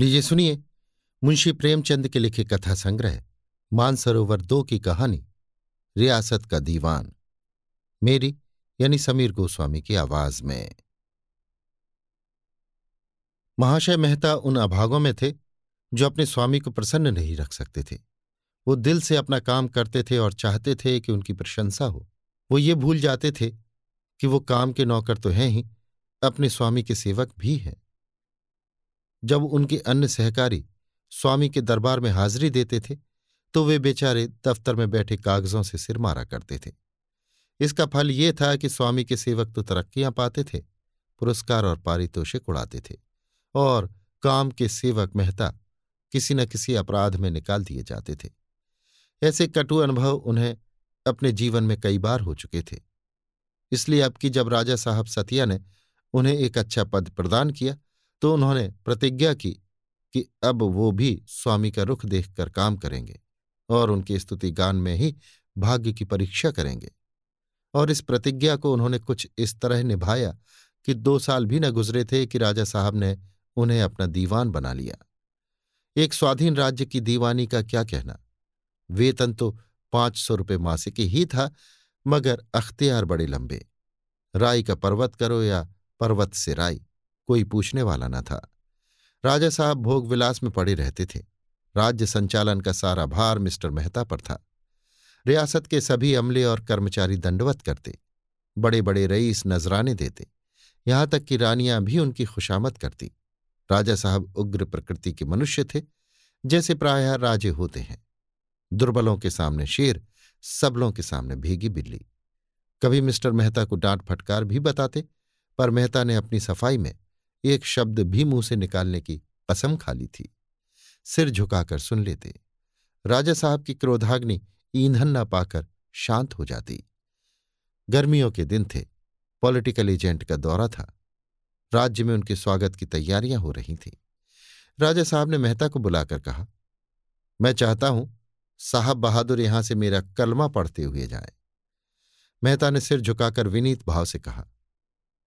लीजिए, सुनिए। मुंशी प्रेमचंद के लिखे कथा संग्रह, मानसरोवर दो की कहानी, रियासत का दीवान। मेरी, यानी समीर गोस्वामी की आवाज़ में। महाशय मेहता उन अभागों में थे, जो अपने स्वामी को प्रसन्न नहीं रख सकते थे। वो दिल से अपना काम करते थे और चाहते थे कि उनकी प्रशंसा हो। वो ये भूल जाते थे कि वो काम के नौकर तो हैं ही, अपने स्वामी के सेवक भी हैं। जब उनके अन्य सहकारी स्वामी के दरबार में हाजिरी देते थे तो वे बेचारे दफ्तर में बैठे कागजों से सिर मारा करते थे। इसका फल ये था कि स्वामी के सेवक तो तरक्कियाँ पाते थे, पुरस्कार और पारितोषिक उड़ाते थे, और काम के सेवक मेहता किसी न किसी अपराध में निकाल दिए जाते थे। ऐसे कटु अनुभव उन्हें अपने जीवन में कई बार हो चुके थे। इसलिए अब की जब राजा साहब सतिया ने उन्हें एक अच्छा पद प्रदान किया तो उन्होंने प्रतिज्ञा की कि अब वो भी स्वामी का रुख देखकर काम करेंगे और उनके स्तुति गान में ही भाग्य की परीक्षा करेंगे। और इस प्रतिज्ञा को उन्होंने कुछ इस तरह निभाया कि दो साल भी न गुजरे थे कि राजा साहब ने उन्हें अपना दीवान बना लिया। एक स्वाधीन राज्य की दीवानी का क्या कहना? वेतन तो पाँच सौ रुपये मासिक ही था, मगर अख्तियार बड़े लंबे। राय का पर्वत करो या पर्वत से राई। कोई पूछने वाला न था। राजा साहब भोग विलास में पड़े रहते थे। राज्य संचालन का सारा भार मिस्टर मेहता पर था। रियासत के सभी अमले और कर्मचारी दंडवत करते। बड़े बड़े रईस नजराने देते। यहाँ तक कि रानियाँ भी उनकी खुशामद करती। राजा साहब उग्र प्रकृति के मनुष्य थे, जैसे प्रायः राजे होते हैं। दुर्बलों के सामने शेर, सबलों के सामने भीगी बिल्ली। कभी मिस्टर मेहता को डांट फटकार भी बताते, पर मेहता ने अपनी सफ़ाई में एक शब्द भी मुँह से निकालने की कसम खा ली थी। सिर झुकाकर सुन लेते। राजा साहब की क्रोधाग्नि ईंधन न पाकर शांत हो जाती। गर्मियों के दिन थे। पॉलिटिकल एजेंट का दौरा था। राज्य में उनके स्वागत की तैयारियाँ हो रही थीं। राजा साहब ने मेहता को बुलाकर कहा, मैं चाहता हूँ साहब बहादुर यहाँ से मेरा कलमा पढ़ते हुए जाए। मेहता ने सिर झुकाकर विनीत भाव से कहा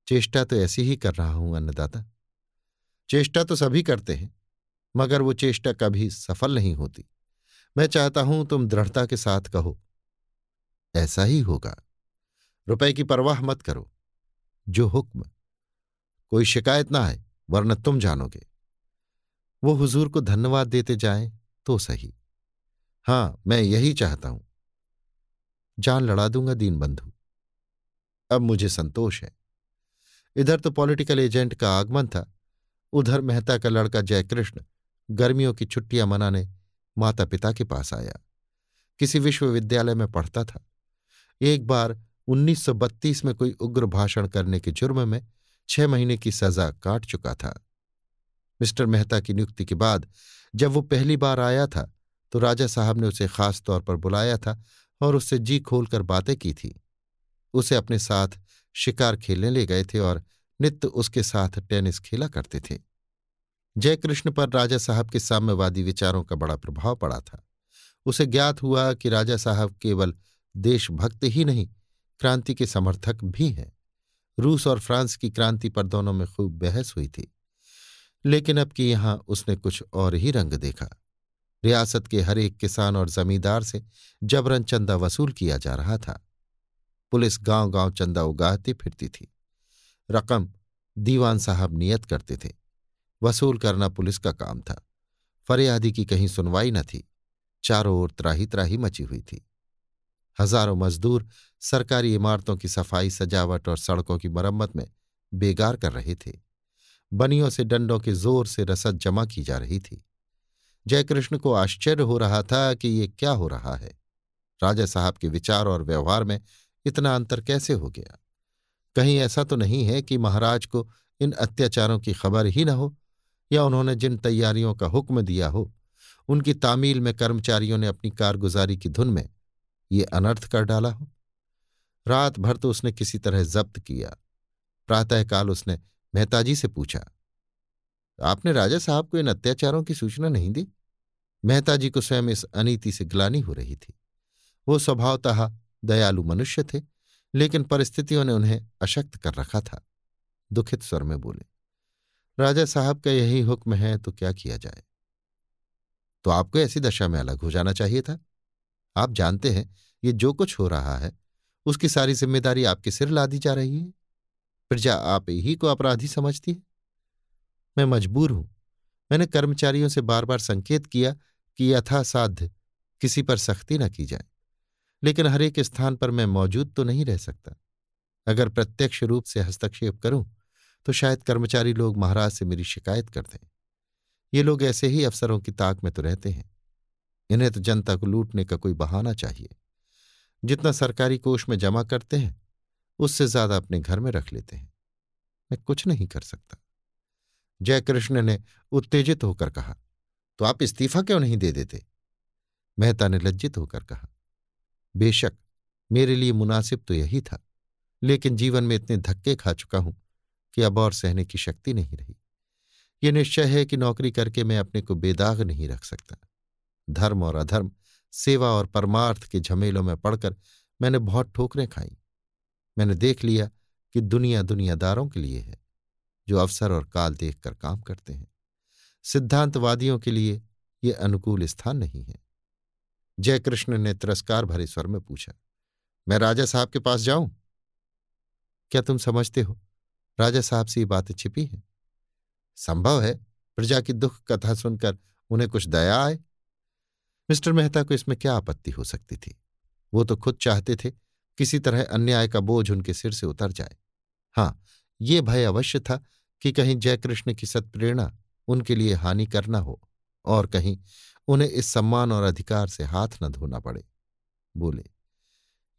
चेष्टा तो ऐसी ही कर रहा हूँ, अन्नदाता। चेष्टा तो सभी करते हैं, मगर वो चेष्टा कभी सफल नहीं होती। मैं चाहता हूँ तुम दृढ़ता के साथ कहो। ऐसा ही होगा। रुपए की परवाह मत करो। जो हुक्म, कोई शिकायत ना आए, वरना तुम जानोगे। वो हुजूर को धन्यवाद देते जाएँ तो सही। हाँ, मैं यही चाहता हूँ। जान लड़ा दूँगा दीन बंधु अब मुझे संतोष है। इधर तो पॉलिटिकल एजेंट का आगमन था। उधर मेहता का लड़का जयकृष्ण गर्मियों की छुट्टियाँ मनाने माता पिता के पास आया। किसी विश्वविद्यालय में पढ़ता था। एक बार 1932 में कोई उग्र भाषण करने के जुर्म में छह महीने की सजा काट चुका था। मिस्टर मेहता की नियुक्ति के बाद जब वो पहली बार आया था तो राजा साहब ने उसे खास तौर पर बुलाया था और उससे जी खोलकर बातें की थी। उसे अपने साथ शिकार खेलने ले गए थे और नित्य उसके साथ टेनिस खेला करते थे। जयकृष्ण पर राजा साहब के साम्यवादी विचारों का बड़ा प्रभाव पड़ा था। उसे ज्ञात हुआ कि राजा साहब केवल देशभक्त ही नहीं, क्रांति के समर्थक भी हैं। रूस और फ्रांस की क्रांति पर दोनों में खूब बहस हुई थी। लेकिन अब कि यहाँ उसने कुछ और ही रंग देखा। रियासत के हर एक किसान और जमींदार से जबरन चंदा वसूल किया जा रहा था। पुलिस गाँव गाँव चंदा उगाहती फिरती थी। रकम दीवान साहब नियत करते थे। वसूल करना पुलिस का काम था। फरियादी की कहीं सुनवाई न थी। चारों ओर त्राही त्राही मची हुई थी। हज़ारों मजदूर सरकारी इमारतों की सफ़ाई, सजावट और सड़कों की मरम्मत में बेगार कर रहे थे। बनियों से डंडों के ज़ोर से रसद जमा की जा रही थी। जयकृष्ण को आश्चर्य हो रहा था कि ये क्या हो रहा है। राजा साहब के विचार और व्यवहार में इतना अंतर कैसे हो गया? कहीं ऐसा तो नहीं है कि महाराज को इन अत्याचारों की खबर ही न हो, या उन्होंने जिन तैयारियों का हुक्म दिया हो, उनकी तामील में कर्मचारियों ने अपनी कारगुजारी की धुन में ये अनर्थ कर डाला हो। रात भर तो उसने किसी तरह जब्त किया। प्रातःकाल उसने मेहताजी से पूछा, आपने राजा साहब को इन अत्याचारों की सूचना नहीं दी? मेहताजी को स्वयं इस अनीति से ग्लानी हो रही थी। वो स्वभावतः दयालु मनुष्य थे, लेकिन परिस्थितियों ने उन्हें अशक्त कर रखा था। दुखित स्वर में बोले, राजा साहब का यही हुक्म है तो क्या किया जाए? तो आपको ऐसी दशा में अलग हो जाना चाहिए था। आप जानते हैं, ये जो कुछ हो रहा है, उसकी सारी ज़िम्मेदारी आपके सिर ला दी जा रही है। प्रजा आप ही को अपराधी समझती है। मैं मजबूर हूँ। मैंने कर्मचारियों से बार बार संकेत किया कि यथासाध्य किसी पर सख्ती न की जाए। लेकिन हर एक स्थान पर मैं मौजूद तो नहीं रह सकता। अगर प्रत्यक्ष रूप से हस्तक्षेप करूँ तो शायद कर्मचारी लोग महाराज से मेरी शिकायत कर दें। ये लोग ऐसे ही अफसरों की ताक में तो रहते हैं। इन्हें तो जनता को लूटने का कोई बहाना चाहिए। जितना सरकारी कोष में जमा करते हैं, उससे ज़्यादा अपने घर में रख लेते हैं। मैं कुछ नहीं कर सकता। जयकृष्ण ने उत्तेजित होकर कहा तो आप इस्तीफा क्यों नहीं दे देते? मेहता ने लज्जित होकर कहा बेशक, मेरे लिए मुनासिब तो यही था, लेकिन जीवन में इतने धक्के खा चुका हूँ कि अब और सहने की शक्ति नहीं रही। ये निश्चय है कि नौकरी करके मैं अपने को बेदाग नहीं रख सकता। धर्म और अधर्म, सेवा और परमार्थ के झमेलों में पड़कर मैंने बहुत ठोकरें खाई। मैंने देख लिया कि दुनिया दुनियादारों के लिए है, जो अवसर और काल देखकर काम करते हैं। सिद्धांतवादियों के लिए ये अनुकूल स्थान नहीं है। जयकृष्ण ने तिरस्कार भरे स्वर में पूछा, मैं राजा साहब के पास जाऊँ? क्या तुम समझते हो? राजा साहब से ये बातें छिपी हैं? संभव है। प्रजा की दुख कथा सुनकर उन्हें कुछ दया आए। मिस्टर मेहता को इसमें क्या आपत्ति हो सकती थी? वो तो खुद चाहते थे किसी तरह अन्याय का बोझ उनके सिर से उतर जाए। हाँ ये भय अवश्य था कि कहीं जयकृष्ण की सत्प्रेरणा उनके लिए हानि करना हो और कहीं उन्हें इस सम्मान और अधिकार से हाथ न धोना पड़े। बोले,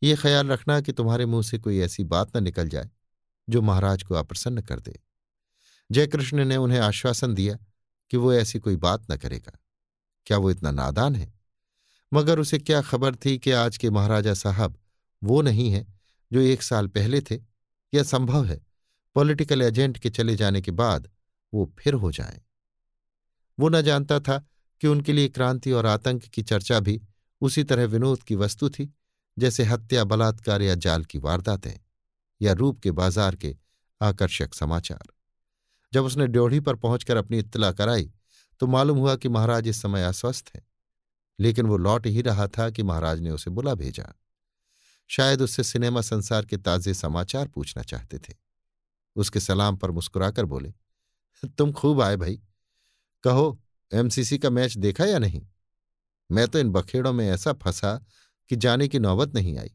ये ख्याल रखना कि तुम्हारे मुँह से कोई ऐसी बात न निकल जाए, जो महाराज को अप्रसन्न कर दे। जयकृष्ण ने उन्हें आश्वासन दिया कि वो ऐसी कोई बात न करेगा। क्या वो इतना नादान है? मगर उसे क्या खबर थी कि आज के महाराजा साहब वो नहीं है, जो एक साल पहले थे? यह संभव है, पॉलिटिकल एजेंट के चले जाने के बाद वो फिर हो जाए? वो न जानता था कि उनके लिए क्रांति और आतंक की चर्चा भी उसी तरह विनोद की वस्तु थी, जैसे हत्या, बलात्कार या जाल की वारदातें, या रूप के बाज़ार के आकर्षक समाचार। जब उसने ड्योढ़ी पर पहुंचकर अपनी इत्तला कराई तो मालूम हुआ कि महाराज इस समय अस्वस्थ हैं, लेकिन वो लौट ही रहा था कि महाराज ने उसे बुला भेजा। शायद उससे सिनेमा संसार के ताजे समाचार पूछना चाहते थे। उसके सलाम पर मुस्कुराकर बोले, तुम खूब आए भाई। कहो एमसीसी का मैच देखा या नहीं? मैं तो इन बखेड़ों में ऐसा फंसा कि जाने की नौबत नहीं आई।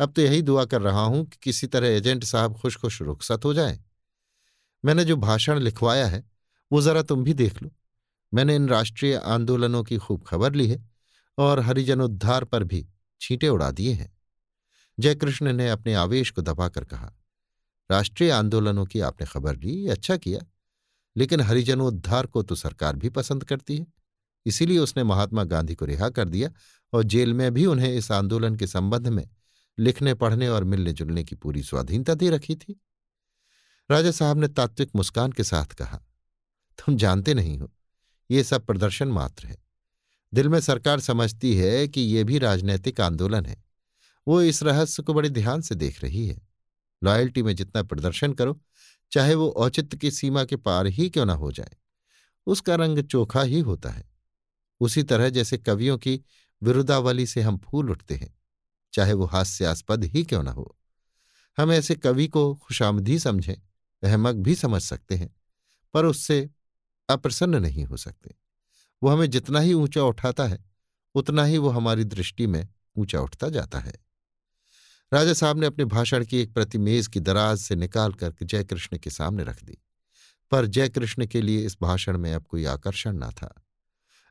अब तो यही दुआ कर रहा हूँ कि किसी तरह एजेंट साहब खुश खुश रुखसत हो जाए। मैंने जो भाषण लिखवाया है, वो जरा तुम भी देख लो। मैंने इन राष्ट्रीय आंदोलनों की खूब खबर ली है और हरिजनोद्धार पर भी छींटे उड़ा दिए हैं। जयकृष्ण ने अपने आवेश को दबाकर कहा, राष्ट्रीय आंदोलनों की आपने खबर ली अच्छा किया। लेकिन हरिजनोद्धार को तो सरकार भी पसंद करती है। इसीलिए उसने महात्मा गांधी को रिहा कर दिया और जेल में भी उन्हें इस आंदोलन के संबंध में लिखने, पढ़ने और मिलने जुलने की पूरी स्वाधीनता दे रखी थी। राजा साहब ने तात्विक मुस्कान के साथ कहा, तुम जानते नहीं हो, ये सब प्रदर्शन मात्र है। दिल में सरकार समझती है कि ये भी राजनैतिक आंदोलन है। वो इस रहस्य को बड़े ध्यान से देख रही है। लॉयल्टी में जितना प्रदर्शन करो चाहे वो औचित्य की सीमा के पार ही क्यों ना हो जाए। उसका रंग चोखा ही होता है। उसी तरह जैसे कवियों की विरुदावली से हम फूल उठते हैं, चाहे वो हास्यास्पद ही क्यों ना हो। हम ऐसे कवि को खुशामदी समझें, अहमक भी समझ सकते हैं, पर उससे अप्रसन्न नहीं हो सकते। वो हमें जितना ही ऊँचा उठाता है, उतना ही वो हमारी दृष्टि में ऊँचा उठता जाता है। राजा साहब ने अपने भाषण की एक प्रति मेज की दराज से निकाल कर जयकृष्ण के सामने रख दी। पर जयकृष्ण के लिए इस भाषण में अब कोई आकर्षण न था।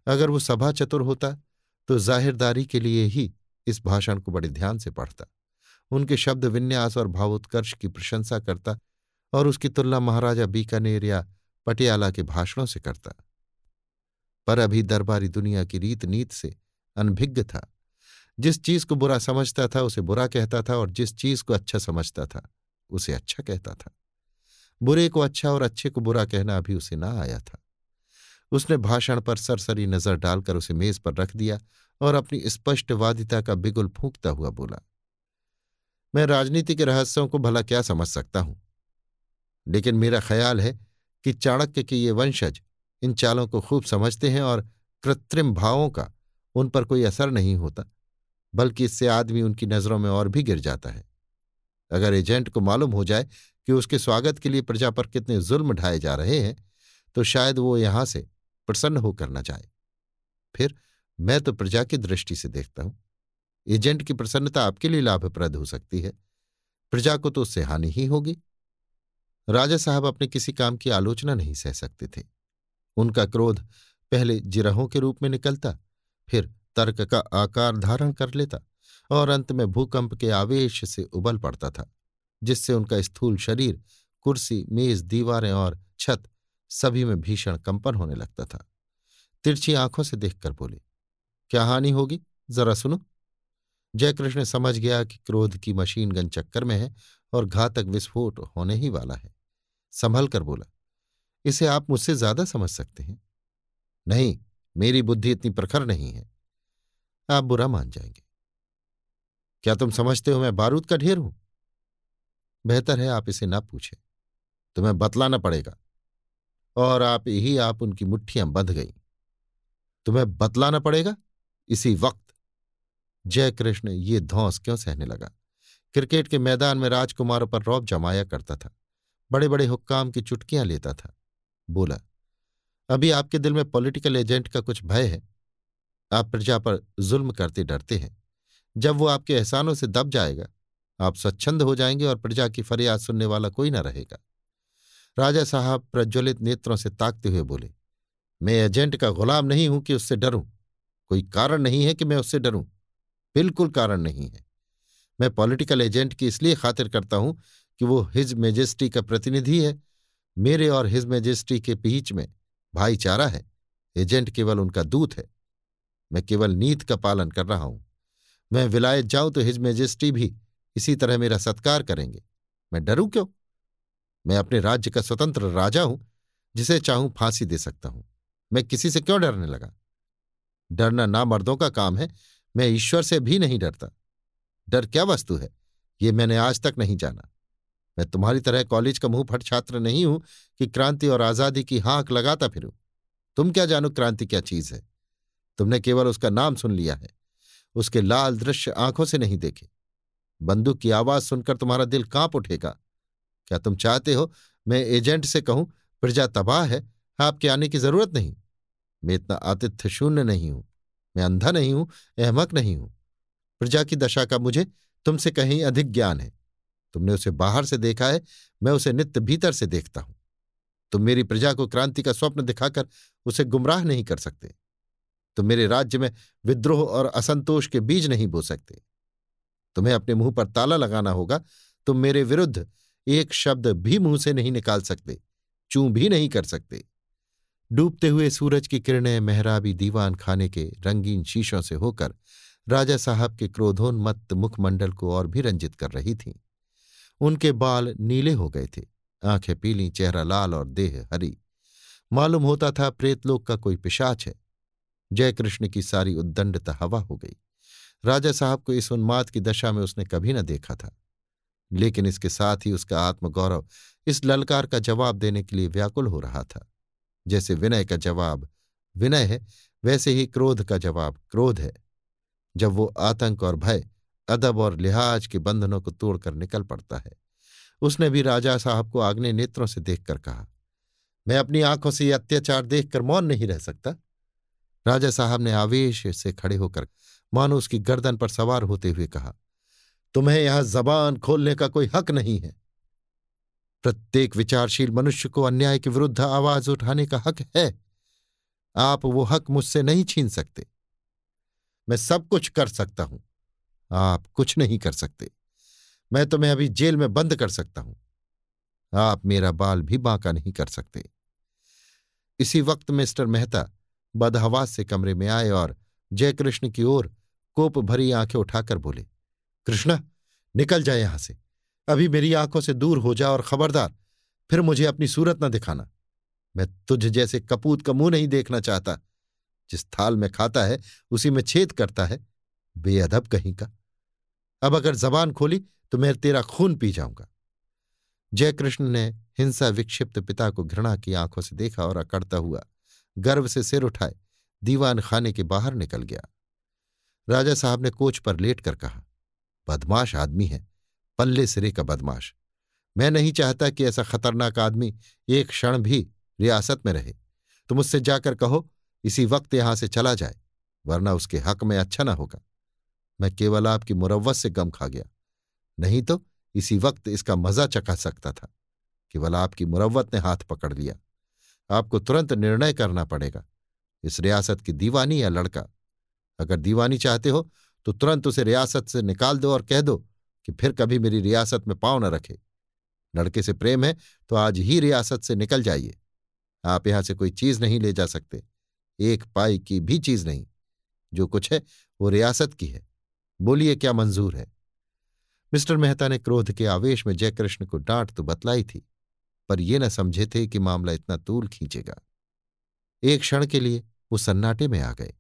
अगर वो सभा चतुर होता तो जाहिरदारी के लिए ही इस भाषण को बड़े ध्यान से पढ़ता। उनके शब्द विन्यास और भावोत्कर्ष की प्रशंसा करता और उसकी तुलना महाराजा बीकानेर या पटियाला के भाषणों से करता। पर अभी दरबारी दुनिया की रीत नीत से अनभिज्ञ था। जिस चीज़ को बुरा समझता था, उसे बुरा कहता था और जिस चीज़ को अच्छा समझता था, उसे अच्छा कहता था। बुरे को अच्छा और अच्छे को बुरा कहना अभी उसे ना आया था। उसने भाषण पर सरसरी नज़र डालकर उसे मेज पर रख दिया और अपनी स्पष्टवादिता का बिगुल फूंकता हुआ बोला, मैं राजनीति के रहस्यों को भला क्या समझ सकता हूँ? लेकिन मेरा ख्याल है कि चाणक्य के ये वंशज इन चालों को खूब समझते हैं और कृत्रिम भावों का उन पर कोई असर नहीं होता। बल्कि इससे आदमी उनकी नज़रों में और भी गिर जाता है। अगर एजेंट को मालूम हो जाए कि उसके स्वागत के लिए प्रजा पर कितने जुल्म ढाए जा रहे हैं तो शायद वो यहाँ से प्रसन्न होकर न जाए। फिर मैं तो प्रजा की दृष्टि से देखता हूँ। एजेंट की प्रसन्नता आपके लिए लाभप्रद हो सकती है। प्रजा को तो उससे हानि ही होगी। राजा साहब अपने किसी काम की आलोचना नहीं सह सकते थे। उनका क्रोध पहले जिरहों के रूप में निकलता, फिर तर्क का आकार धारण कर लेता और अंत में भूकंप के आवेश से उबल पड़ता था, जिससे उनका स्थूल शरीर, कुर्सी, मेज, दीवारें और छत सभी में भीषण कंपन होने लगता था। तिरछी आँखों से देखकर बोले, क्या हानि होगी? जरा सुनो। जयकृष्ण समझ गया कि क्रोध की मशीन गन चक्कर में है और घातक विस्फोट होने ही वाला है। संभल कर बोला, इसे आप मुझसे ज़्यादा समझ सकते हैं। नहीं, मेरी बुद्धि इतनी प्रखर नहीं है। आप बुरा मान जाएँगे। क्या तुम समझते हो मैं बारूद का ढेर हूँ? बेहतर है आप इसे ना पूछे। तुम्हें बतलाना पड़ेगा। और आप ही, आप उनकी मुट्ठियाँ बंध गई। तुम्हें बतलाना पड़ेगा? इसी वक्त। जय कृष्ण, ये धौस क्यों सहने लगा? क्रिकेट के मैदान में राजकुमारों पर रौब जमाया करता था। बड़े बड़े हुक्काम की चुटकियाँ लेता था। बोला, अभी आपके दिल में पॉलिटिकल एजेंट का कुछ भय है। आप प्रजा पर जुल्म करते डरते हैं। जब वो आपके एहसानों से दब जाएगा, आप स्वच्छंद हो जाएँगे और प्रजा की फरियाद सुनने वाला कोई न रहेगा। राजा साहब प्रज्वलित नेत्रों से ताकते हुए बोले, मैं एजेंट का गुलाम नहीं हूँ कि उससे डरूं। कोई कारण नहीं है कि मैं उससे डरूं। बिल्कुल कारण नहीं है। मैं पॉलिटिकल एजेंट की इसलिए खातिर करता हूँ कि वो हिज मेजेस्टी का प्रतिनिधि है। मेरे और हिज मेजेस्टी के बीच में भाईचारा है। एजेंट केवल उनका दूत है। मैं केवल नीत का पालन कर रहा हूँ। मैं विलायत जाऊँ तो हिज मेजेस्टी भी इसी तरह मेरा सत्कार करेंगे। मैं डरू क्यों? मैं अपने राज्य का स्वतंत्र राजा हूँ, जिसे चाहूँ फांसी दे सकता हूँ। मैं किसी से क्यों डरने लगा? डरना ना मर्दों का काम है, मैं ईश्वर से भी नहीं डरता। डर क्या वस्तु है? ये मैंने आज तक नहीं जाना। मैं तुम्हारी तरह कॉलेज का मुँह फट छात्र नहीं हूँ कि क्रांति और आज़ादी की हाँक लगाता फिरूं। तुम क्या जानो क्रांति क्या चीज़ है? तुमने केवल उसका नाम सुन लिया है। उसके लाल दृश्य आँखों से नहीं देखे। बंदूक की आवाज़ सुनकर तुम्हारा दिल काँप उठेगा। क्या तुम चाहते हो मैं एजेंट से कहूँ, प्रजा तबाह है, आपके आने की ज़रूरत नहीं। मैं इतना आतिथ्य शून्य नहीं हूँ। मैं अंधा नहीं हूँ, अहमक नहीं हूँ। प्रजा की दशा का मुझे तुमसे कहीं अधिक ज्ञान है। तुमने उसे बाहर से देखा है, मैं उसे नित्य भीतर से देखता हूँ। तुम मेरी प्रजा को क्रांति का स्वप्न दिखाकर उसे गुमराह नहीं कर सकते। तुम मेरे राज्य में विद्रोह और असंतोष के बीज नहीं बो सकते। तुम्हें अपने मुँह पर ताला लगाना होगा, तुम मेरे विरुद्ध एक शब्द भी मुँह से नहीं निकाल सकते, चू भी नहीं कर सकते। डूबते हुए सूरज की किरणें मेहराबी दीवान खाने के रंगीन शीशों से होकर राजा साहब के क्रोधोन्मत्त मुखमंडल को और भी रंजित कर रही थीं। उनके बाल नीले हो गए थे, आँखें पीली, चेहरा लाल और देह हरी। मालूम होता था प्रेतलोक का कोई पिशाच है। जयकृष्ण की सारी उद्दंडता हवा हो गई। राजा साहब को इस उन्माद की दशा में उसने कभी न देखा था। लेकिन इसके साथ ही उसका आत्मगौरव इस ललकार का जवाब देने के लिए व्याकुल हो रहा था। जैसे विनय का जवाब, विनय है, वैसे ही क्रोध का जवाब, क्रोध है। जब वो आतंक और भय, अदब और लिहाज के बंधनों को तोड़कर निकल पड़ता है। उसने भी राजा साहब को आग्ने नेत्रों से देखकर कहा, मैं अपनी आँखों से यह अत्याचार देखकर मौन नहीं रह सकता। राजा साहब ने आवेश से खड़े होकर मानो उसकी गर्दन पर सवार होते हुए कहा, तुम्हें यहाँ जबान खोलने का कोई हक नहीं है। प्रत्येक विचारशील मनुष्य को अन्याय के विरुद्ध आवाज़ उठाने का हक है। आप वो हक मुझसे नहीं छीन सकते। मैं सब कुछ कर सकता हूँ। आप कुछ नहीं कर सकते। मैं तुम्हें अभी जेल में बंद कर सकता हूँ। आप मेरा बाल भी बांका नहीं कर सकते। इसी वक्त मिस्टर मेहता बदहवास से कमरे में आए और जयकृष्ण की ओर कोप भरी आँखें उठाकर बोले, कृष्णा, निकल जाए यहाँ से। अभी मेरी आँखों से दूर हो जा और खबरदार, फिर मुझे अपनी सूरत न दिखाना। मैं तुझ जैसे कपूत का मुँह नहीं देखना चाहता। जिस थाल में खाता है, उसी में छेद करता है। बेअदब कहीं का। अब अगर जबान खोली तो मैं तेरा खून पी जाऊँगा। जयकृष्ण ने हिंसा विक्षिप्त पिता को घृणा की आँखों से देखा और अकड़ता हुआ गर्व से सिर उठाए, दीवान खाने के बाहर निकल गया। राजा साहब ने कोच पर लेट कर कहा, बदमाश आदमी है, पल्ले सिरे का बदमाश। मैं नहीं चाहता कि ऐसा खतरनाक आदमी एक क्षण भी रियासत में रहे। तुम उससे जाकर कहो, इसी वक्त यहाँ से चला जाए, वरना उसके हक में अच्छा ना होगा। मैं केवल आपकी मुरवत से गम खा गया। नहीं तो इसी वक्त इसका मज़ा चखा सकता था। केवल आपकी मुरवत ने हाथ पकड़ लिया। आपको तुरंत निर्णय करना पड़ेगा। इस रियासत की दीवानी या लड़का। अगर दीवानी चाहते हो तो तुरंत उसे रियासत से निकाल दो और कह दो कि फिर कभी मेरी रियासत में पाँव न रखे। लड़के से प्रेम है तो आज ही रियासत से निकल जाइए। आप यहाँ से कोई चीज़ नहीं ले जा सकते। एक पाई की भी चीज़ नहीं। जो कुछ है, वो रियासत की है। बोलिए क्या मंजूर है? मिस्टर मेहता ने क्रोध के आवेश में जयकृष्ण को डांट तो बतलाई थी। पर ये न समझे थे कि मामला इतना तूल खींचेगा। एक क्षण के लिए वो सन्नाटे में आ गए,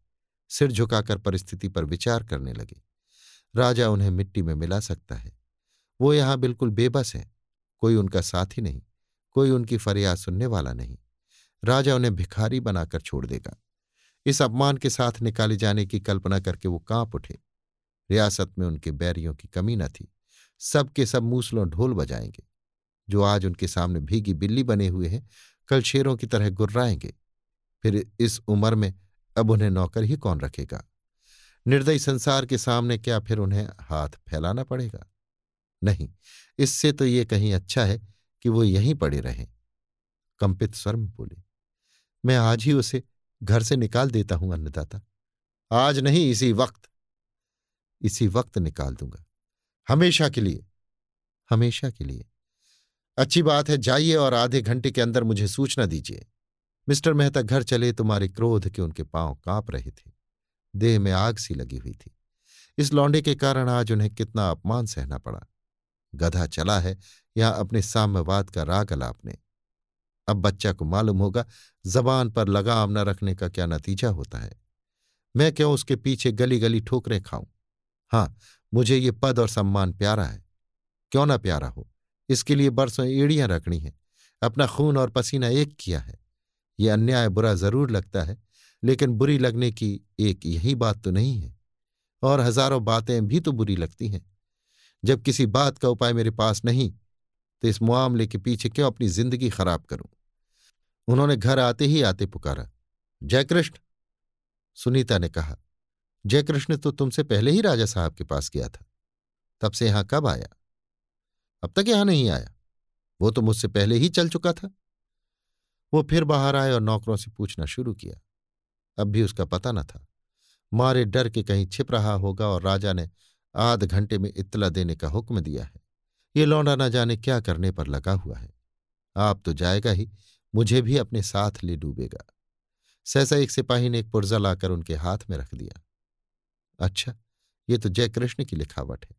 सिर झुकाकर परिस्थिति पर विचार करने लगे। राजा उन्हें मिट्टी में मिला सकता है। वो यहाँ बिल्कुल बेबस है, कोई उनका साथी नहीं, कोई उनकी फरियाद सुनने वाला नहीं। राजा उन्हें भिखारी बनाकर छोड़ देगा। इस अपमान के साथ निकाले जाने की कल्पना करके वो काँप उठे। रियासत में उनके बैरियों की कमी न थी। सब के सब मूसलों ढोल बजाएँगे। जो आज उनके सामने भीगी बिल्ली बने हुए हैं, कल शेरों की तरह गुर्राएँगे। फिर इस उम्र में अब उन्हें नौकर ही कौन रखेगा? निर्दयी संसार के सामने क्या फिर उन्हें हाथ फैलाना पड़ेगा? नहीं, इससे तो ये कहीं अच्छा है कि वो यहीं पड़े रहें। कंपित स्वर में बोले, मैं आज ही उसे घर से निकाल देता हूँ, अन्नदाता। आज नहीं, इसी वक्त। इसी वक्त निकाल दूँगा। हमेशा के लिए, हमेशा के लिए। अच्छी बात है, जाइए और आधे घंटे के अंदर मुझे सूचना दीजिए। मिस्टर मेहता घर चले, तुम्हारे क्रोध के उनके पाँव काँप रहे थे। देह में आग सी लगी हुई थी। इस लौंडे के कारण आज उन्हें कितना अपमान सहना पड़ा। गधा चला है, यहाँ अपने साम्यवाद का राग अलापने अब बच्चा को मालूम होगा, जबान पर लगाम न रखने का क्या नतीजा होता है। मैं क्यों उसके पीछे गली गली ठोकरें खाऊं? हाँ मुझे ये पद और सम्मान प्यारा है। क्यों ना प्यारा हो? इसके लिए बरसों एड़ियाँ रखनी है। अपना खून और पसीना एक किया है। ये अन्याय बुरा ज़रूर लगता है, लेकिन बुरी लगने की एक यही बात तो नहीं है। और हज़ारों बातें भी तो बुरी लगती हैं। जब किसी बात का उपाय मेरे पास नहीं तो इस मामले के पीछे क्यों अपनी ज़िंदगी खराब करूँ? उन्होंने घर आते ही आते पुकारा जयकृष्ण सुनीता ने कहा जयकृष्ण तो तुमसे पहले ही राजा साहब के पास गया था। तब से यहाँ कब आया? अब तक यहाँ नहीं आया। वो तो मुझसे पहले ही चल चुका था। वो फिर बाहर आए और नौकरों से पूछना शुरू किया। अब भी उसका पता न था। मारे डर के कहीं छिप रहा होगा और राजा ने आध घंटे में इतला देने का हुक्म दिया है। ये लौंडा न जाने क्या करने पर लगा हुआ है। आप तो जाएगा ही, मुझे भी अपने साथ ले डूबेगा। सहसा एक सिपाही ने एक पुर्जा लाकर उनके हाथ में रख दिया। अच्छा ये तो जय कृष्ण की लिखावट है।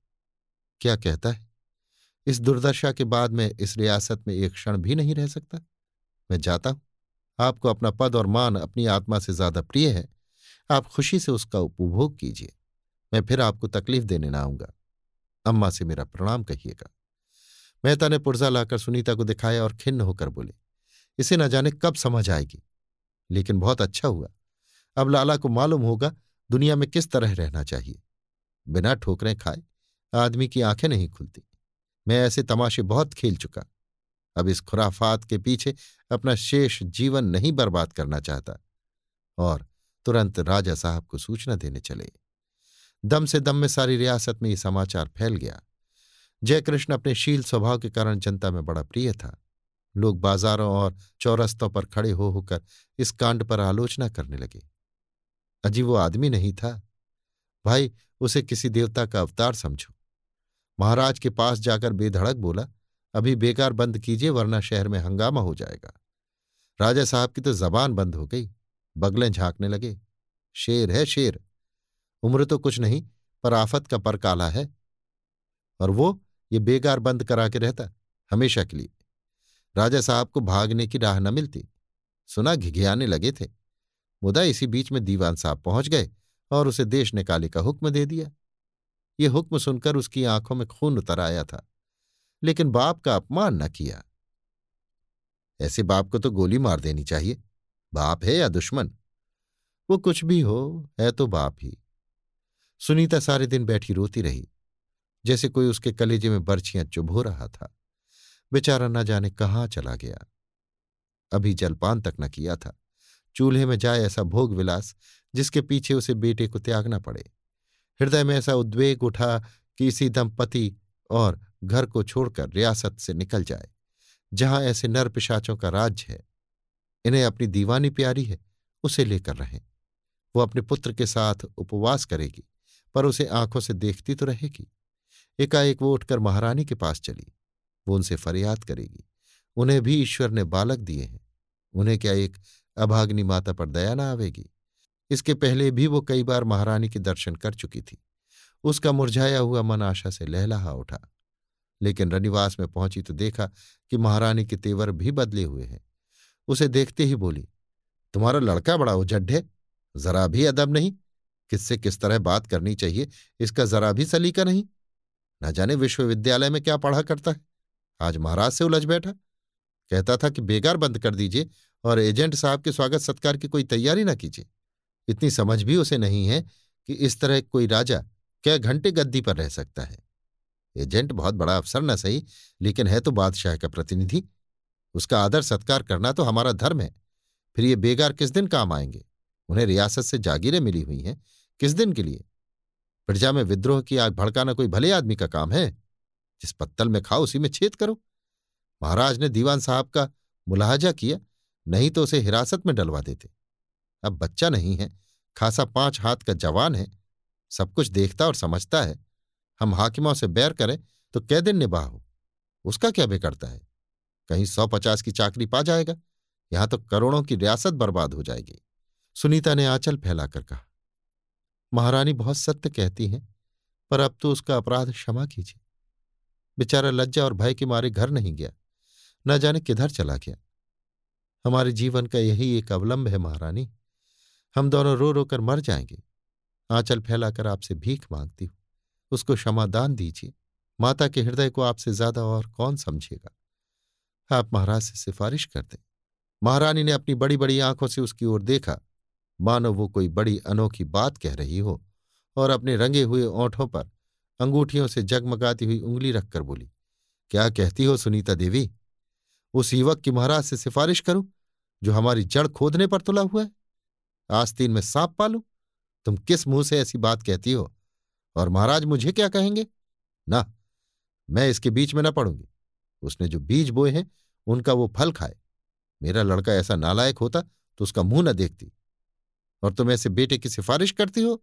क्या कहता है? इस दुर्दशा के बाद मैं इस रियासत में एक क्षण भी नहीं रह सकता। मैं जाता हूँ। आपको अपना पद और मान अपनी आत्मा से ज़्यादा प्रिय है। आप खुशी से उसका उपभोग कीजिए। मैं फिर आपको तकलीफ़ देने ना आऊँगा। अम्मा से मेरा प्रणाम कहिएगा। मेहता ने पुर्जा लाकर सुनीता को दिखाया और खिन्न होकर बोले, इसे न जाने कब समझ आएगी। लेकिन बहुत अच्छा हुआ। अब लाला को मालूम होगा दुनिया में किस तरह रहना चाहिए। बिना ठोकरें खाए, आदमी की आँखें नहीं खुलती। मैं ऐसे तमाशे बहुत खेल चुका। अब इस खुराफात के पीछे अपना शेष जीवन नहीं बर्बाद करना चाहता और तुरंत राजा साहब को सूचना देने चले। दम से दम में सारी रियासत में ये समाचार फैल गया। जयकृष्ण अपने शील स्वभाव के कारण जनता में बड़ा प्रिय था। लोग बाजारों और चौरस्तों पर खड़े हो होकर इस कांड पर आलोचना करने लगे। अजी वो आदमी नहीं था। भाई, उसे किसी देवता का अवतार समझो। महाराज के पास जाकर बेधड़क बोला, अभी बेकार बंद कीजिए, वरना शहर में हंगामा हो जाएगा। राजा साहब की तो जबान बंद हो गई, बगलें झांकने लगे। शेर है शेर, उम्र तो कुछ नहीं, पर आफत का पर काला है। और वो, ये बेगार बंद करा के रहता, हमेशा के लिए। राजा साहब को भागने की राह न मिलती। सुना घिघियाने लगे थे। मुदा इसी बीच में दीवान साहब पहुँच गए और उसे देश निकाले का हुक्म दे दिया। ये हुक्म सुनकर उसकी आँखों में खून उतर आया था, लेकिन बाप का अपमान न किया। ऐसे बाप को तो गोली मार देनी चाहिए, बाप है या दुश्मन? वो कुछ भी हो, है तो बाप ही। सुनीता सारे दिन बैठी रोती रही, जैसे कोई उसके कलेजे में बर्छियाँ चुभो रहा था। बेचारा न जाने कहाँ चला गया। अभी जलपान तक न किया था। चूल्हे में जाए ऐसा भोग विलास जिसके पीछे उसे बेटे को त्यागना पड़े। हृदय में ऐसा उद्वेग उठा कि इसी दंपति और घर को छोड़कर रियासत से निकल जाए, जहाँ ऐसे नर पिशाचों का राज्य है। इन्हें अपनी दीवानी प्यारी है, उसे लेकर रहें। वो अपने पुत्र के साथ उपवास करेगी, पर उसे आँखों से देखती तो रहेगी। एकाएक वो उठकर महारानी के पास चली। वो उनसे फरियाद करेगी। उन्हें भी ईश्वर ने बालक दिए हैं। उन्हें क्या एक अभाग्नि माता पर दया ना आवेगी? इसके पहले भी वो कई बार महारानी के दर्शन कर चुकी थी। उसका मुरझाया हुआ मन आशा से लहलहा उठा। लेकिन रनिवास में पहुँची तो देखा कि महारानी के तेवर भी बदले हुए हैं। उसे देखते ही बोली, तुम्हारा लड़का बड़ा उजड्ढ है, जरा भी अदब नहीं। किससे किस तरह बात करनी चाहिए, इसका जरा भी सलीका नहीं। न जाने विश्वविद्यालय में क्या पढ़ा करता है। आज महाराज से उलझ बैठा। कहता था कि बेगार बंद कर दीजिए और एजेंट साहब के स्वागत सत्कार की कोई तैयारी ना कीजिए। इतनी समझ भी उसे नहीं है कि इस तरह कोई राजा क्या घंटे गद्दी पर रह सकता है। एजेंट बहुत बड़ा अफसर न सही, लेकिन है तो बादशाह का प्रतिनिधि। उसका आदर सत्कार करना तो हमारा धर्म है। फिर ये बेगार किस दिन काम आएँगे? उन्हें रियासत से जागीरें मिली हुई हैं। किस दिन के लिए? प्रजा में विद्रोह की आग भड़काना कोई भले आदमी का काम है। जिस पत्तल में खाओ, उसी में छेद करो। महाराज ने दीवान साहब का मुलाहजा किया, नहीं तो उसे हिरासत में डलवा देते। अब बच्चा नहीं है, खासा पाँच हाथ का जवान है, सब कुछ देखता और समझता है। हम हाकिमों से बैर करें तो कै दिन निबाह हो, उसका क्या बिगड़ता है? कहीं सौ पचास की चाकरी पा जाएगा, यहाँ तो करोड़ों की रियासत बर्बाद हो जाएगी। सुनीता ने आंचल फैलाकर कहा, महारानी बहुत सत्य कहती हैं, पर अब तो उसका अपराध क्षमा कीजिए। बेचारा लज्जा और भय के मारे घर नहीं गया, न जाने किधर चला गया। हमारे जीवन का यही एक अवलंब है महारानी। हम दोनों रो रो कर मर जाएँगे। आंचल फैलाकर आपसे भीख मांगती हूँ। उसको क्षमादान दीजिए। माता के हृदय को आपसे ज़्यादा और कौन समझेगा? आप महाराज से सिफारिश कर दें। महारानी ने अपनी बड़ी बड़ी आँखों से उसकी ओर देखा। मानो वो कोई बड़ी अनोखी बात कह रही हो और अपने रंगे हुए ओंठों पर अंगूठियों से जगमगाती हुई उंगली रखकर बोली, क्या कहती हो सुनीता देवी? उस युवक की महाराज से सिफारिश करूँ, जो हमारी जड़ खोदने पर तुला हुआ है? आस्तीन में सांप पालू? तुम किस मुँह से ऐसी बात कहती हो? और महाराज मुझे क्या कहेंगे? ना, मैं इसके बीच में न पड़ूँगी। उसने जो बीज बोए हैं, उनका वो फल खाए। मेरा लड़का ऐसा नालायक होता तो उसका मुँह न देखती। और तुम ऐसे बेटे की सिफारिश करती हो?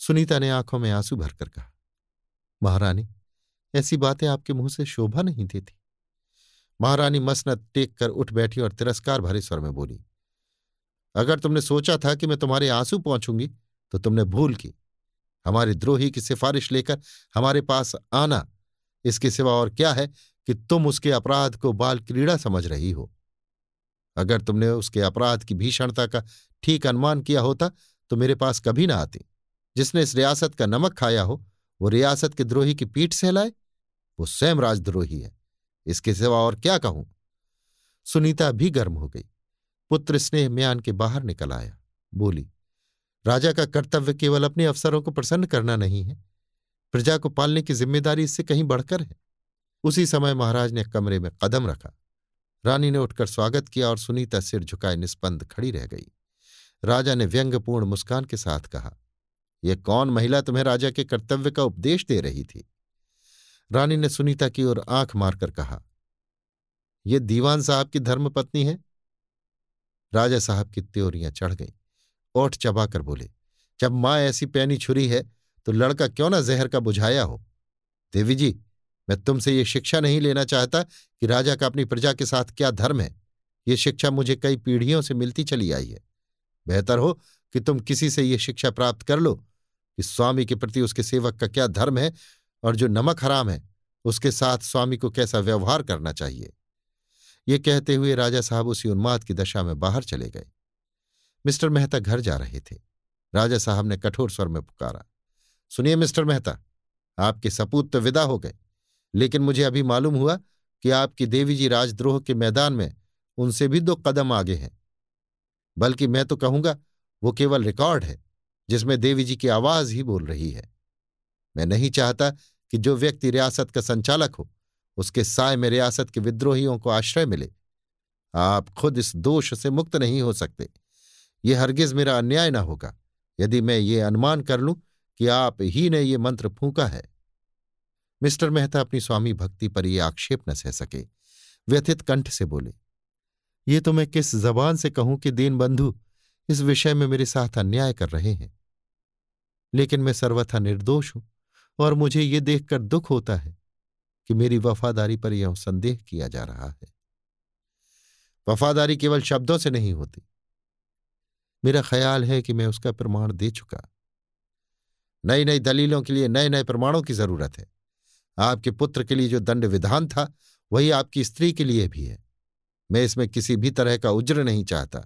सुनीता ने आँखों में आँसू भरकर कहा, महारानी, ऐसी बातें आपके मुँह से शोभा नहीं देती। महारानी मसनत टेक कर उठ बैठी और तिरस्कार भरे स्वर में बोली अगर तुमने सोचा था कि मैं तुम्हारे आँसू पहुंचूँगी तो तुमने भूल की। हमारे द्रोही की सिफारिश लेकर हमारे पास आना, इसके सिवा और क्या है कि तुम उसके अपराध को बाल क्रीड़ा समझ रही हो। अगर तुमने उसके अपराध की भीषणता का ठीक अनुमान किया होता तो मेरे पास कभी ना आती। जिसने इस रियासत का नमक खाया हो, वो रियासत के द्रोही की पीठ सहलाए। वो स्वयं राजद्रोही है। इसके सिवा और क्या कहूँ? सुनीता भी गर्म हो गई। पुत्र स्नेह म्यान के बाहर निकल आया। बोली, राजा का कर्तव्य केवल अपने अफसरों को प्रसन्न करना नहीं है। प्रजा को पालने की ज़िम्मेदारी इससे कहीं बढ़कर है। उसी समय महाराज ने कमरे में कदम रखा। रानी ने उठकर स्वागत किया और सुनीता सिर झुकाए निस्पंद खड़ी रह गई। राजा ने व्यंग्यपूर्ण मुस्कान के साथ कहा यह कौन महिला तुम्हें राजा के कर्तव्य का उपदेश दे रही थी? रानी ने सुनीता की ओर आँख मारकर कहा यह दीवान साहब की धर्मपत्नी है। राजा साहब की त्योरियाँ चढ़ गईं। ओठ चबाकर बोले, जब माँ ऐसी पैनी छुरी है तो लड़का क्यों ना जहर का बुझाया हो? देवी जी, मैं तुमसे ये शिक्षा नहीं लेना चाहता कि राजा का अपनी प्रजा के साथ क्या धर्म है। ये शिक्षा मुझे कई पीढ़ियों से मिलती चली आई है। बेहतर हो कि तुम किसी से ये शिक्षा प्राप्त कर लो कि स्वामी के प्रति उसके सेवक का क्या धर्म है और जो नमक हराम है, उसके साथ स्वामी को कैसा व्यवहार करना चाहिए। ये कहते हुए राजा साहब उसी उन्माद की दशा में बाहर चले गए। मिस्टर मेहता घर जा रहे थे। राजा साहब ने कठोर स्वर में पुकारा, सुनिए मिस्टर मेहता, आपके सपूत तो विदा हो गए, लेकिन मुझे अभी मालूम हुआ कि आपकी देवी जी राजद्रोह के मैदान में उनसे भी दो कदम आगे हैं। बल्कि मैं तो कहूँगा, वो केवल रिकॉर्ड है, जिसमें देवी जी की आवाज़ ही बोल रही है। मैं नहीं चाहता कि जो व्यक्ति रियासत का संचालक हो उसके साय में रियासत के विद्रोहियों को आश्रय मिले। आप खुद इस दोष से मुक्त नहीं हो सकते। ये हरगिज मेरा अन्याय ना होगा। यदि मैं ये अनुमान कर लूँ कि आप ही ने ये मंत्र फूका है। मिस्टर मेहता अपनी स्वामी भक्ति पर यह आक्षेप न सह सके। व्यथित कंठ से बोले, ये तो मैं किस जबान से कहूँ कि दीन बंधु इस विषय में मेरे साथ अन्याय कर रहे हैं? लेकिन मैं सर्वथा निर्दोष हूँ और मुझे ये देखकर दुख होता है। कि मेरी वफादारी पर यह संदेह किया जा रहा है। वफादारी केवल शब्दों से नहीं होती। मेरा ख्याल है कि मैं उसका प्रमाण दे चुका। नई नई दलीलों के लिए नए नए प्रमाणों की ज़रूरत है। आपके पुत्र के लिए जो दंड विधान था, वही आपकी स्त्री के लिए भी है। मैं इसमें किसी भी तरह का उज्र नहीं चाहता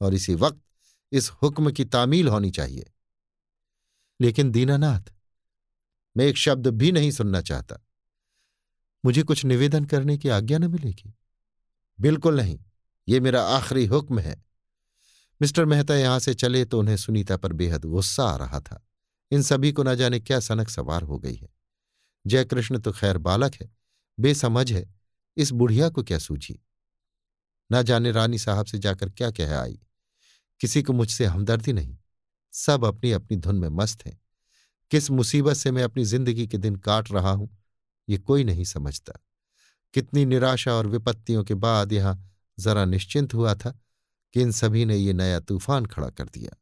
और इसी वक्त इस हुक्म की तामील होनी चाहिए। लेकिन दीनानाथ, मैं एक शब्द भी नहीं सुनना चाहता। मुझे कुछ निवेदन करने की आज्ञा न मिलेगी। बिल्कुल नहीं, ये मेरा आखिरी हुक्म है। मिस्टर मेहता यहाँ से चले तो उन्हें सुनीता पर बेहद गुस्सा आ रहा था। इन सभी को न जाने क्या सनक सवार हो गई है। जयकृष्ण तो खैर बालक है, बेसमझ है, इस बुढ़िया को क्या सूझी? न जाने रानी साहब से जाकर क्या कह आई। किसी को मुझसे हमदर्दी नहीं, सब अपनी अपनी धुन में मस्त हैं। किस मुसीबत से मैं अपनी ज़िंदगी के दिन काट रहा हूँ? ये कोई नहीं समझता। कितनी निराशा और विपत्तियों के बाद यहाँ जरा निश्चिंत हुआ था कि इन सभी ने ये नया तूफ़ान खड़ा कर दिया।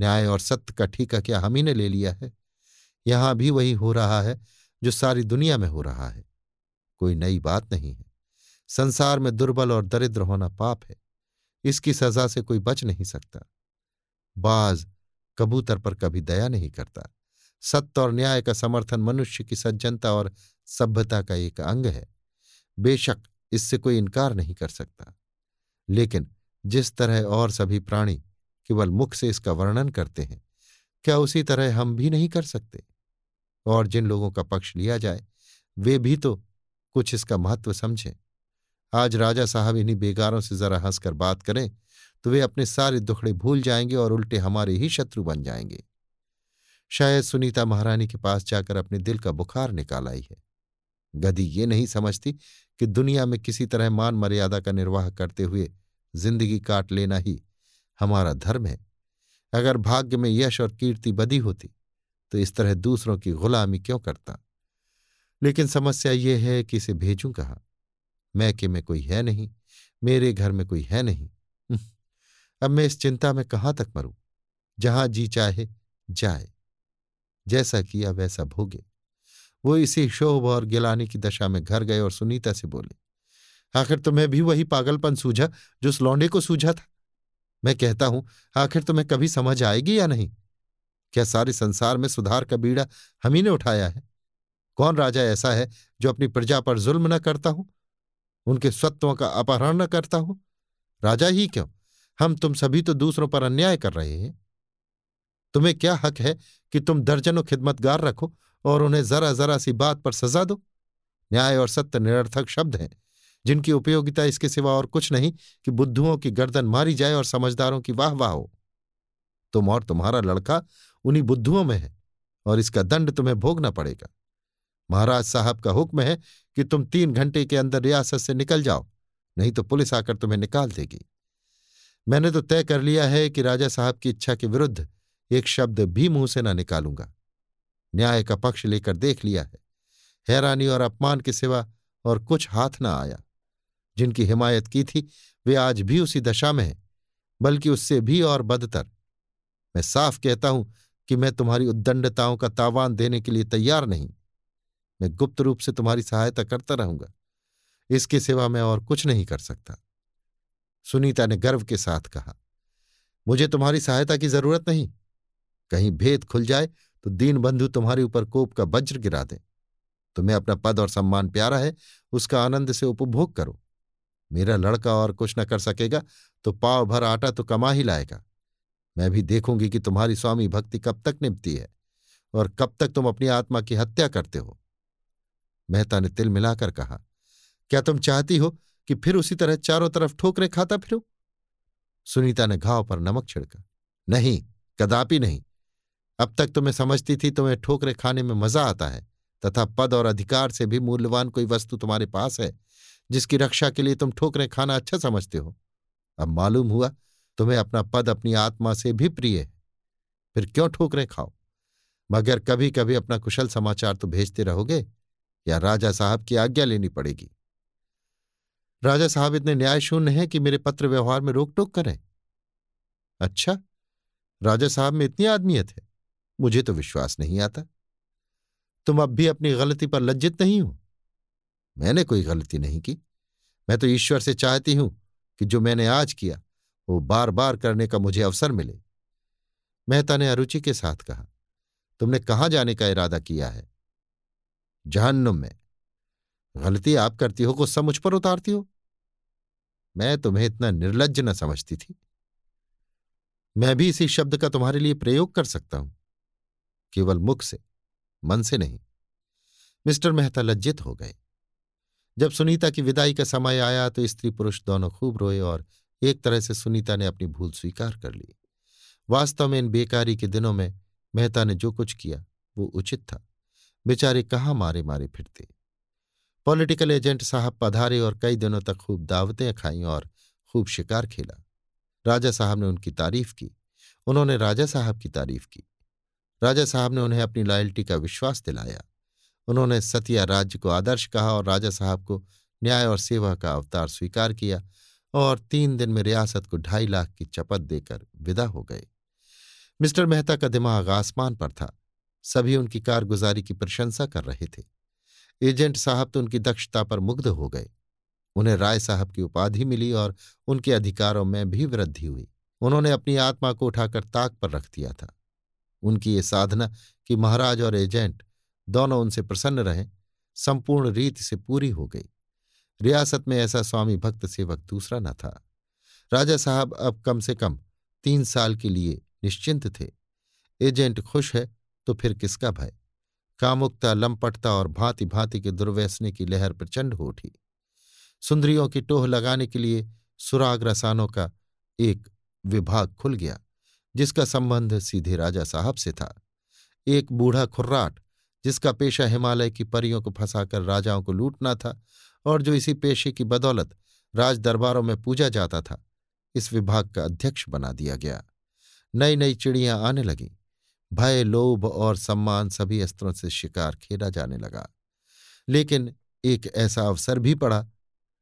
न्याय और सत्य का ठीका क्या हम ही ने ले लिया है? यहाँ भी वही हो रहा है जो सारी दुनिया में हो रहा है। कोई नई बात नहीं है। संसार में दुर्बल और दरिद्र होना पाप है। इसकी सजा से कोई बच नहीं सकता। बाज कबूतर पर कभी दया नहीं करता। सत्य और न्याय का समर्थन मनुष्य की सज्जनता और सभ्यता का एक अंग है। बेशक इससे कोई इनकार नहीं कर सकता। लेकिन जिस तरह और सभी प्राणी केवल मुख से इसका वर्णन करते हैं, क्या उसी तरह हम भी नहीं कर सकते? और जिन लोगों का पक्ष लिया जाए, वे भी तो कुछ इसका महत्व समझें। आज राजा साहब इन्हीं बेगारों से जरा हंसकर बात करें तो वे अपने सारे दुखड़े भूल जाएँगे और उल्टे हमारे ही शत्रु बन जाएँगे। शायद सुनीता महारानी के पास जाकर अपने दिल का बुखार निकाल आई है। गदी ये नहीं समझती कि दुनिया में किसी तरह मान मर्यादा का निर्वाह करते हुए ज़िंदगी काट लेना ही हमारा धर्म है। अगर भाग्य में यश और कीर्ति बदी होती तो इस तरह दूसरों की गुलामी क्यों करता? लेकिन समस्या ये है कि इसे भेजूं कहा? मैके में कोई है नहीं, मेरे घर में कोई है नहीं। अब मैं इस चिंता में कहाँ तक मरूं? जहाँ जी चाहे, जाए। जैसा किया वैसा भोगे। वो इसी शोभ और गिलानी की दशा में घर गए और सुनीता से बोले, आखिर तुम्हें भी वही पागलपन सूझा जो उस लौंडे को सूझा था। मैं कहता हूँ, आखिर तुम्हें कभी समझ आएगी या नहीं? क्या सारे संसार में सुधार का बीड़ा हम ही ने उठाया है? कौन राजा ऐसा है जो अपनी प्रजा पर जुल्म न करता हो? उनके स्वत्वों का अपहरण न करता हो? राजा ही क्यों? हम तुम सभी तो दूसरों पर अन्याय कर रहे हैं। तुम्हें क्या हक है कि तुम दर्जनों खिदमतगार रखो और उन्हें जरा जरा सी बात पर सजा दो? न्याय और सत्य निरर्थक शब्द हैं, जिनकी उपयोगिता इसके सिवा और कुछ नहीं कि बुद्धुओं की गर्दन मारी जाए और समझदारों की वाह वाह हो। तुम और तुम्हारा लड़का उन्हीं बुद्धुओं में है और इसका दंड तुम्हें भोगना पड़ेगा। महाराज साहब का हुक्म है कि तुम तीन घंटे के अंदर रियासत से निकल जाओ, नहीं तो पुलिस आकर तुम्हें निकाल देगी। मैंने तो तय कर लिया है कि राजा साहब की इच्छा के विरुद्ध एक शब्द भी मुँह से न निकालूँगा। न्याय का पक्ष लेकर देख लिया है। हैरानी और अपमान के सिवा और कुछ हाथ ना आया। जिनकी हिमायत की थी, वे आज भी उसी दशा में हैं, बल्कि उससे भी और बदतर। मैं साफ़ कहता हूँ कि मैं तुम्हारी उद्दंडताओं का तावान देने के लिए तैयार नहीं। मैं गुप्त रूप से तुम्हारी सहायता करता रहूँगा। इसके सिवा मैं और कुछ नहीं कर सकता। सुनीता ने गर्व के साथ कहा, मुझे तुम्हारी सहायता की ज़रूरत नहीं। कहीं भेद खुल जाए तो दीन बंधु तुम्हारे ऊपर कोप का वज्र गिरा दें। तुम्हें अपना पद और सम्मान प्यारा है, उसका आनंद से उपभोग करो। मेरा लड़का और कुछ न कर सकेगा तो पाव भर आटा तो कमा ही लाएगा। मैं भी देखूँगी कि तुम्हारी स्वामी भक्ति कब तक निपती है, और कब तक तुम अपनी आत्मा की हत्या करते हो। मेहता ने तिल मिलाकर कहा, क्या तुम चाहती हो कि फिर उसी तरह चारों तरफ़ ठोकरे खाता फिरो? सुनीता ने घाव पर नमक छिड़का, नहीं, कदापि नहीं। अब तक तो मैं समझती थी तुम्हें ठोकरे खाने में मज़ा आता है, तथा पद और अधिकार से भी मूल्यवान कोई वस्तु तुम्हारे पास है, जिसकी रक्षा के लिए तुम ठोकरें खाना अच्छा समझते हो। अब मालूम हुआ तुम्हें अपना पद अपनी आत्मा से भी प्रिय है। फिर क्यों ठोकरें खाओ? मगर कभी कभी अपना कुशल समाचार तो भेजते रहोगे, या राजा साहब की आज्ञा लेनी पड़ेगी? राजा साहब इतने न्याय शून्य हैं कि मेरे पत्र व्यवहार में रोक टोक करें। अच्छा राजा साहब में इतनी आदमियत है। मुझे तो विश्वास नहीं आता। तुम अब भी अपनी गलती पर लज्जित नहीं हो। मैंने कोई गलती नहीं की। मैं तो ईश्वर से चाहती हूँ कि जो मैंने आज किया, वो बार बार करने का मुझे अवसर मिले। मेहता ने अरुचि के साथ कहा, तुमने कहाँ जाने का इरादा किया है? जहन्नुम में। गलती आप करती हो, गुस्सा मुझ पर उतारती हो। मैं तुम्हें इतना निर्लज न समझती थी। मैं भी इसी शब्द का तुम्हारे लिए प्रयोग कर सकता हूँ। केवल मुख से, मन से नहीं। मिस्टर मेहता लज्जित हो गए। जब सुनीता की विदाई का समय आया तो स्त्री पुरुष दोनों खूब रोए और एक तरह से सुनीता ने अपनी भूल स्वीकार कर ली। वास्तव में इन बेकारी के दिनों में मेहता ने जो कुछ किया, वो उचित था। बेचारे कहाँ मारे मारे फिरते। पॉलिटिकल एजेंट साहब पधारे और कई दिनों तक खूब दावतें खाई और खूब शिकार खेला। राजा साहब ने उनकी तारीफ़ की। उन्होंने राजा साहब की तारीफ़ की। राजा साहब ने उन्हें अपनी लॉयल्टी का विश्वास दिलाया। उन्होंने सतिया राज्य को आदर्श कहा और राजा साहब को न्याय और सेवा का अवतार स्वीकार किया और तीन दिन में रियासत को ढाई लाख की चपत देकर विदा हो गए। मिस्टर मेहता का दिमाग आसमान पर था। सभी उनकी कारगुजारी की प्रशंसा कर रहे थे। एजेंट साहब तो उनकी दक्षता पर मुग्ध हो गए। उन्हें राय साहब की उपाधि मिली और उनके अधिकारों में भी वृद्धि हुई। उन्होंने अपनी आत्मा को उठाकर ताक पर रख दिया था। उनकी ये साधना कि महाराज और एजेंट दोनों उनसे प्रसन्न रहें, संपूर्ण रीति से पूरी हो गई। रियासत में ऐसा स्वामी भक्त सेवक दूसरा न था। राजा साहब अब कम से कम तीन साल के लिए निश्चिंत थे। एजेंट खुश है तो फिर किसका भय? कामुकता, लंपटता और भांति भांति के दुर्व्यसने की लहर प्रचंड हो उठी। सुंदरियों की टोह लगाने के लिए सुराग रसानों का एक विभाग खुल गया। जिसका संबंध सीधे राजा साहब से था। एक बूढ़ा खुर्राट, जिसका पेशा हिमालय की परियों को फंसाकर राजाओं को लूटना था और जो इसी पेशे की बदौलत राज दरबारों में पूजा जाता था, इस विभाग का अध्यक्ष बना दिया गया। नई नई चिड़ियाँ आने लगीं। भय, लोभ और सम्मान सभी अस्त्रों से शिकार खेला जाने लगा। लेकिन एक ऐसा अवसर भी पड़ा,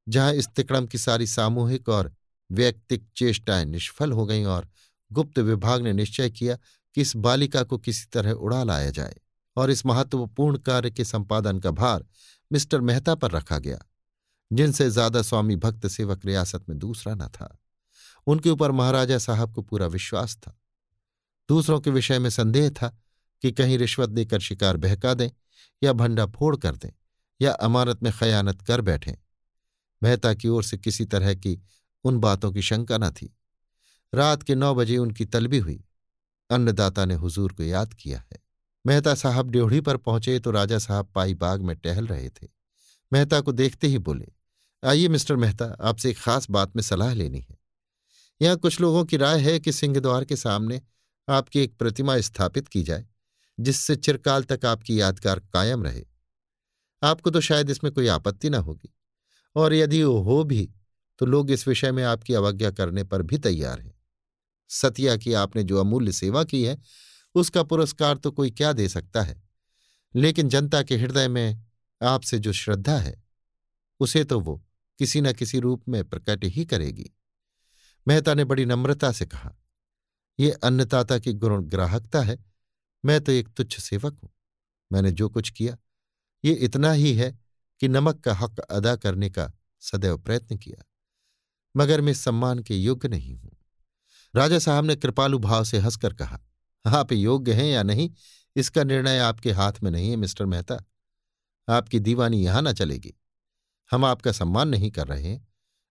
जहाँ इस तिकड़म की सारी सामूहिक और व्यक्तिक चेष्टाएँ निष्फल हो गईं और गुप्त विभाग ने निश्चय किया कि इस बालिका को किसी तरह उड़ा लाया जाए और इस महत्वपूर्ण कार्य के संपादन का भार मिस्टर मेहता पर रखा गया, जिनसे ज़्यादा स्वामी भक्त सेवक रियासत में दूसरा न था। उनके ऊपर महाराजा साहब को पूरा विश्वास था। दूसरों के विषय में संदेह था कि कहीं रिश्वत देकर शिकार बहका दें या भंडा फोड़ कर दें या अमानत में खयानत कर बैठें। मेहता की ओर से किसी तरह की उन बातों की शंका न थी। रात के नौ बजे उनकी तलबी हुई। अन्नदाता ने हुजूर को याद किया है। मेहता साहब ड्योढ़ी पर पहुँचे तो राजा साहब पाई बाग में टहल रहे थे। मेहता को देखते ही बोले, आइए मिस्टर मेहता, आपसे एक खास बात में सलाह लेनी है। यहाँ कुछ लोगों की राय है कि सिंहद्वार के सामने आपकी एक प्रतिमा स्थापित की जाए, जिससे चिरकाल तक आपकी यादगार कायम रहे। आपको तो शायद इसमें कोई आपत्ति न होगी। और यदि वो हो भी तो लोग इस विषय में आपकी अवज्ञा करने पर भी तैयार हैं। सतिया की आपने जो अमूल्य सेवा की है, उसका पुरस्कार तो कोई क्या दे सकता है। लेकिन जनता के हृदय में आपसे जो श्रद्धा है, उसे तो वो किसी न किसी रूप में प्रकट ही करेगी। मेहता ने बड़ी नम्रता से कहा, ये अन्नदाता की गुण ग्राहकता है। मैं तो एक तुच्छ सेवक हूँ। मैंने जो कुछ किया, ये इतना ही है कि नमक का हक अदा करने का सदैव प्रयत्न किया। मगर मैं सम्मान के योग्य नहीं हूँ। राजा साहब ने कृपालु भाव से हंसकर कहा, आप योग्य हैं या नहीं, इसका निर्णय आपके हाथ में नहीं है, मिस्टर मेहता। आपकी दीवानी यहाँ ना चलेगी। हम आपका सम्मान नहीं कर रहे हैं,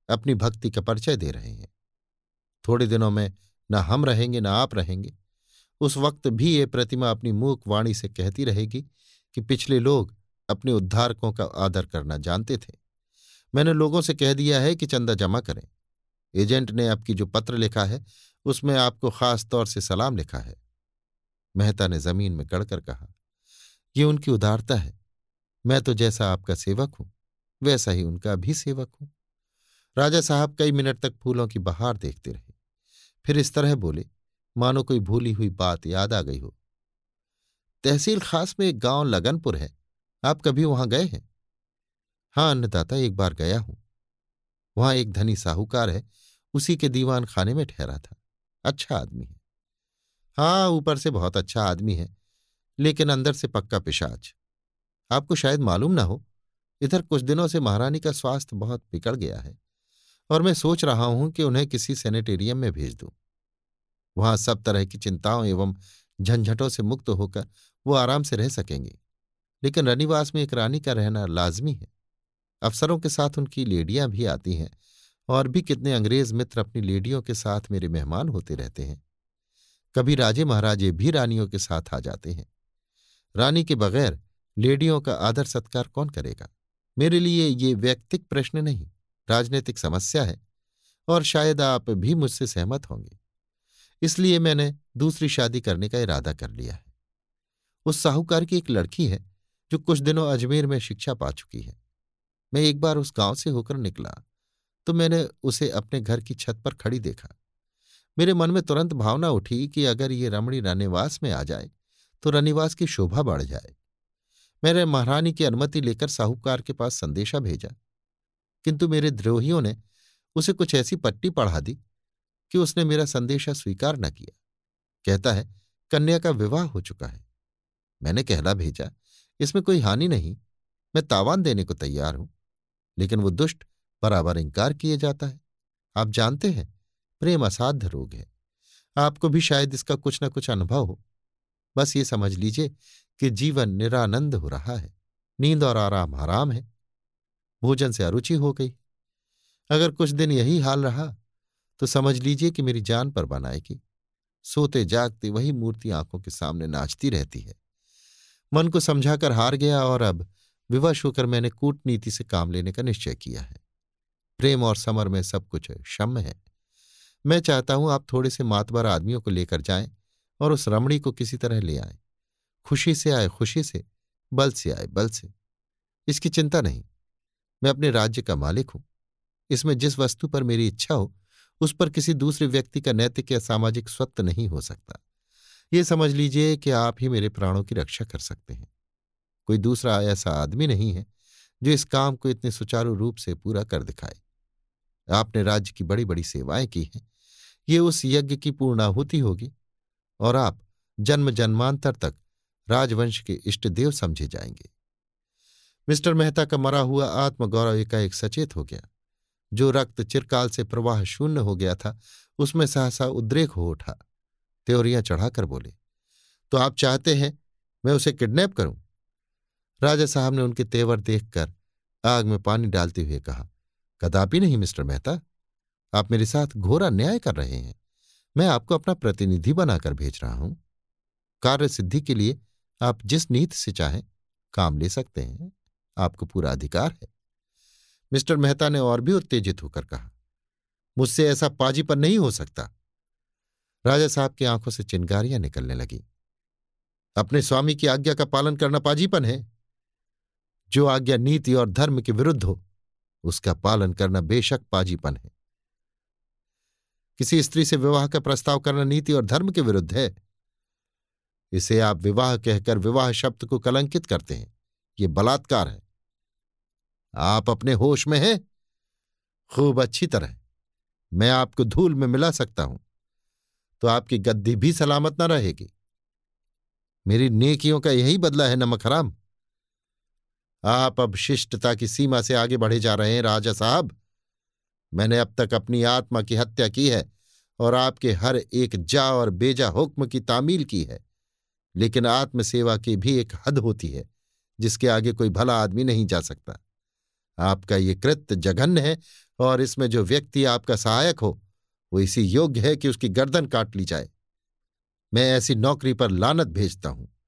अपनी भक्ति का परिचय दे रहे हैं। थोड़े दिनों में न हम रहेंगे, न आप रहेंगे। उस वक्त भी ये प्रतिमा अपनी मूक वाणी से कहती रहेगी कि पिछले लोग अपने उद्धारकों का आदर करना जानते थे। मैंने लोगों से कह दिया है कि चंदा जमा करें। एजेंट ने आपकी जो पत्र लिखा है, उसमें आपको खास तौर से सलाम लिखा है। मेहता ने ज़मीन में गड़कर कहा, ये उनकी उदारता है। मैं तो जैसा आपका सेवक हूँ, वैसा ही उनका भी सेवक हूँ। राजा साहब कई मिनट तक फूलों की बहार देखते रहे। फिर इस तरह बोले, मानो कोई भूली हुई बात याद आ गई हो। तहसील खास में एक गाँव लगनपुर है। आप कभी वहाँ गए हैं? हाँ अन्नदाता एक बार गया हूँ। वहाँ एक धनी साहूकार है, उसी के दीवान खाने में ठहरा था। अच्छा आदमी है। हाँ ऊपर से बहुत अच्छा आदमी है, लेकिन अंदर से पक्का पिशाच। आपको शायद मालूम ना हो, इधर कुछ दिनों से महारानी का स्वास्थ्य बहुत बिगड़ गया है, और मैं सोच रहा हूँ कि उन्हें किसी सेनेटेरियम में भेज दूँ। वहाँ सब तरह की चिंताओं एवं झंझटों से मुक्त होकर वो आराम से रह सकेंगे, लेकिन रनिवास में एक रानी का रहना लाजमी है। अफसरों के साथ उनकी लेडियाँ भी आती हैं और भी कितने अंग्रेज़ मित्र अपनी लेडियों के साथ मेरे मेहमान होते रहते हैं। कभी राजे महाराजे भी रानियों के साथ आ जाते हैं। रानी के बगैर लेडियों का आदर सत्कार कौन करेगा? मेरे लिए ये व्यक्तिक प्रश्न नहीं, राजनीतिक समस्या है और शायद आप भी मुझसे सहमत होंगे। इसलिए मैंने दूसरी शादी करने का इरादा कर लिया है। उस साहूकार की एक लड़की है जो कुछ दिनों अजमेर में शिक्षा पा चुकी है। मैं एक बार उस गाँव से होकर निकला तो मैंने उसे अपने घर की छत पर खड़ी देखा। मेरे मन में तुरंत भावना उठी कि अगर ये रमणी रनिवास में आ जाए तो रनिवास की शोभा बढ़ जाए। मैंने महारानी की अनुमति लेकर साहूकार के पास संदेशा भेजा। किंतु मेरे द्रोहियों ने उसे कुछ ऐसी पट्टी पढ़ा दी कि उसने मेरा संदेशा स्वीकार न किया। कहता है, कन्या का विवाह हो चुका है। मैंने कहला भेजा, इसमें कोई हानि नहीं, मैं तावान देने को तैयार हूँ। लेकिन वो दुष्ट बराबर इंकार किए जाता है। आप जानते हैं, प्रेम असाध्य रोग है। आपको भी शायद इसका कुछ ना कुछ अनुभव हो। बस ये समझ लीजिए कि जीवन निरानंद हो रहा है। नींद और आराम आराम है। भोजन से अरुचि हो गई। अगर कुछ दिन यही हाल रहा तो समझ लीजिए कि मेरी जान पर बनाएगी सोते जागते वही मूर्ति आँखों के सामने नाचती रहती है। मन को समझाकर हार गया और अब विवश होकर मैंने कूटनीति से काम लेने का निश्चय किया है। प्रेम और समर में सब कुछ क्षम है। मैं चाहता हूँ आप थोड़े से मातबर आदमियों को लेकर जाएँ और उस रमणी को किसी तरह ले आए। खुशी से आए, खुशी से, बल से आए, बल से। इसकी चिंता नहीं, मैं अपने राज्य का मालिक हूँ। इसमें जिस वस्तु पर मेरी इच्छा हो, उस पर किसी दूसरे व्यक्ति का नैतिक या सामाजिक स्वत्व नहीं हो सकता। ये समझ लीजिए कि आप ही मेरे प्राणों की रक्षा कर सकते हैं। कोई दूसरा ऐसा आदमी नहीं है, जो इस काम को इतने सुचारू रूप से पूरा कर दिखाए। आपने राज्य की बड़ी बड़ी सेवाएँ की हैं, ये उस यज्ञ की पूर्णाहुति होगी, और आप जन्म जन्मांतर तक राजवंश के इष्ट देव समझे जाएँगे। मिस्टर मेहता का मरा हुआ आत्मगौरव एकाएक सचेत हो गया। जो रक्त चिरकाल से प्रवाह शून्य हो गया था, उसमें सहसा उद्रेक हो उठा। त्योरियाँ चढ़ाकर बोले तो आप चाहते हैं मैं उसे किडनैप करूँ? राजा साहब ने उनके तेवर देखकर आग में पानी डालते हुए कहा, कदापि नहीं, मिस्टर मेहता। आप मेरे साथ घोर अन्याय कर रहे हैं। मैं आपको अपना प्रतिनिधि बनाकर भेज रहा हूँ। कार्य सिद्धि के लिए आप जिस नीति से चाहें, काम ले सकते हैं। आपको पूरा अधिकार है। मिस्टर मेहता ने और भी उत्तेजित होकर कहा, मुझसे ऐसा पाजीपन नहीं हो सकता। राजा साहब की आँखों से चिंगारियाँ निकलने लगी। अपने स्वामी की आज्ञा का पालन करना पाजीपन है। जो आज्ञा नीति और धर्म के विरुद्ध हो, उसका पालन करना बेशक पाजीपन है। किसी स्त्री से विवाह का प्रस्ताव करना नीति और धर्म के विरुद्ध है। इसे आप विवाह कहकर विवाह शब्द को कलंकित करते हैं। ये बलात्कार है। आप अपने होश में हैं। खूब अच्छी तरह। मैं आपको धूल में मिला सकता हूँ। तो आपकी गद्दी भी सलामत ना रहेगी। मेरी नेकियों का यही बदला है, नमक हराम। आप अब शिष्टता की सीमा से आगे बढ़े जा रहे हैं, राजा साहब। मैंने अब तक अपनी आत्मा की हत्या की है और आपके हर एक जा और बेजा हुक्म की तामील की है। लेकिन आत्मसेवा की भी एक हद होती है, जिसके आगे कोई भला आदमी नहीं जा सकता। आपका ये कृत्य जघन्य है और इसमें जो व्यक्ति आपका सहायक हो, वो इसी योग्य है कि उसकी गर्दन काट ली जाए। मैं ऐसी नौकरी पर लानत भेजता हूँ।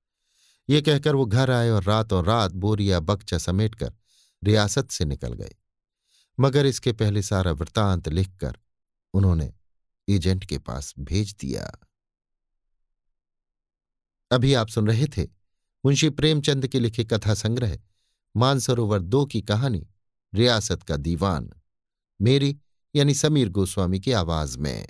ये कहकर वो घर आए और रात रात बोरिया बक्चा समेटकर रियासत से निकल गए। मगर इसके पहले सारा वृतांत लिखकर उन्होंने एजेंट के पास भेज दिया। अभी आप सुन रहे थे मुंशी प्रेमचंद के लिखे कथा संग्रह, मानसरोवर दो की कहानी, रियासत का दीवान, मेरी यानी समीर गोस्वामी की आवाज़ में।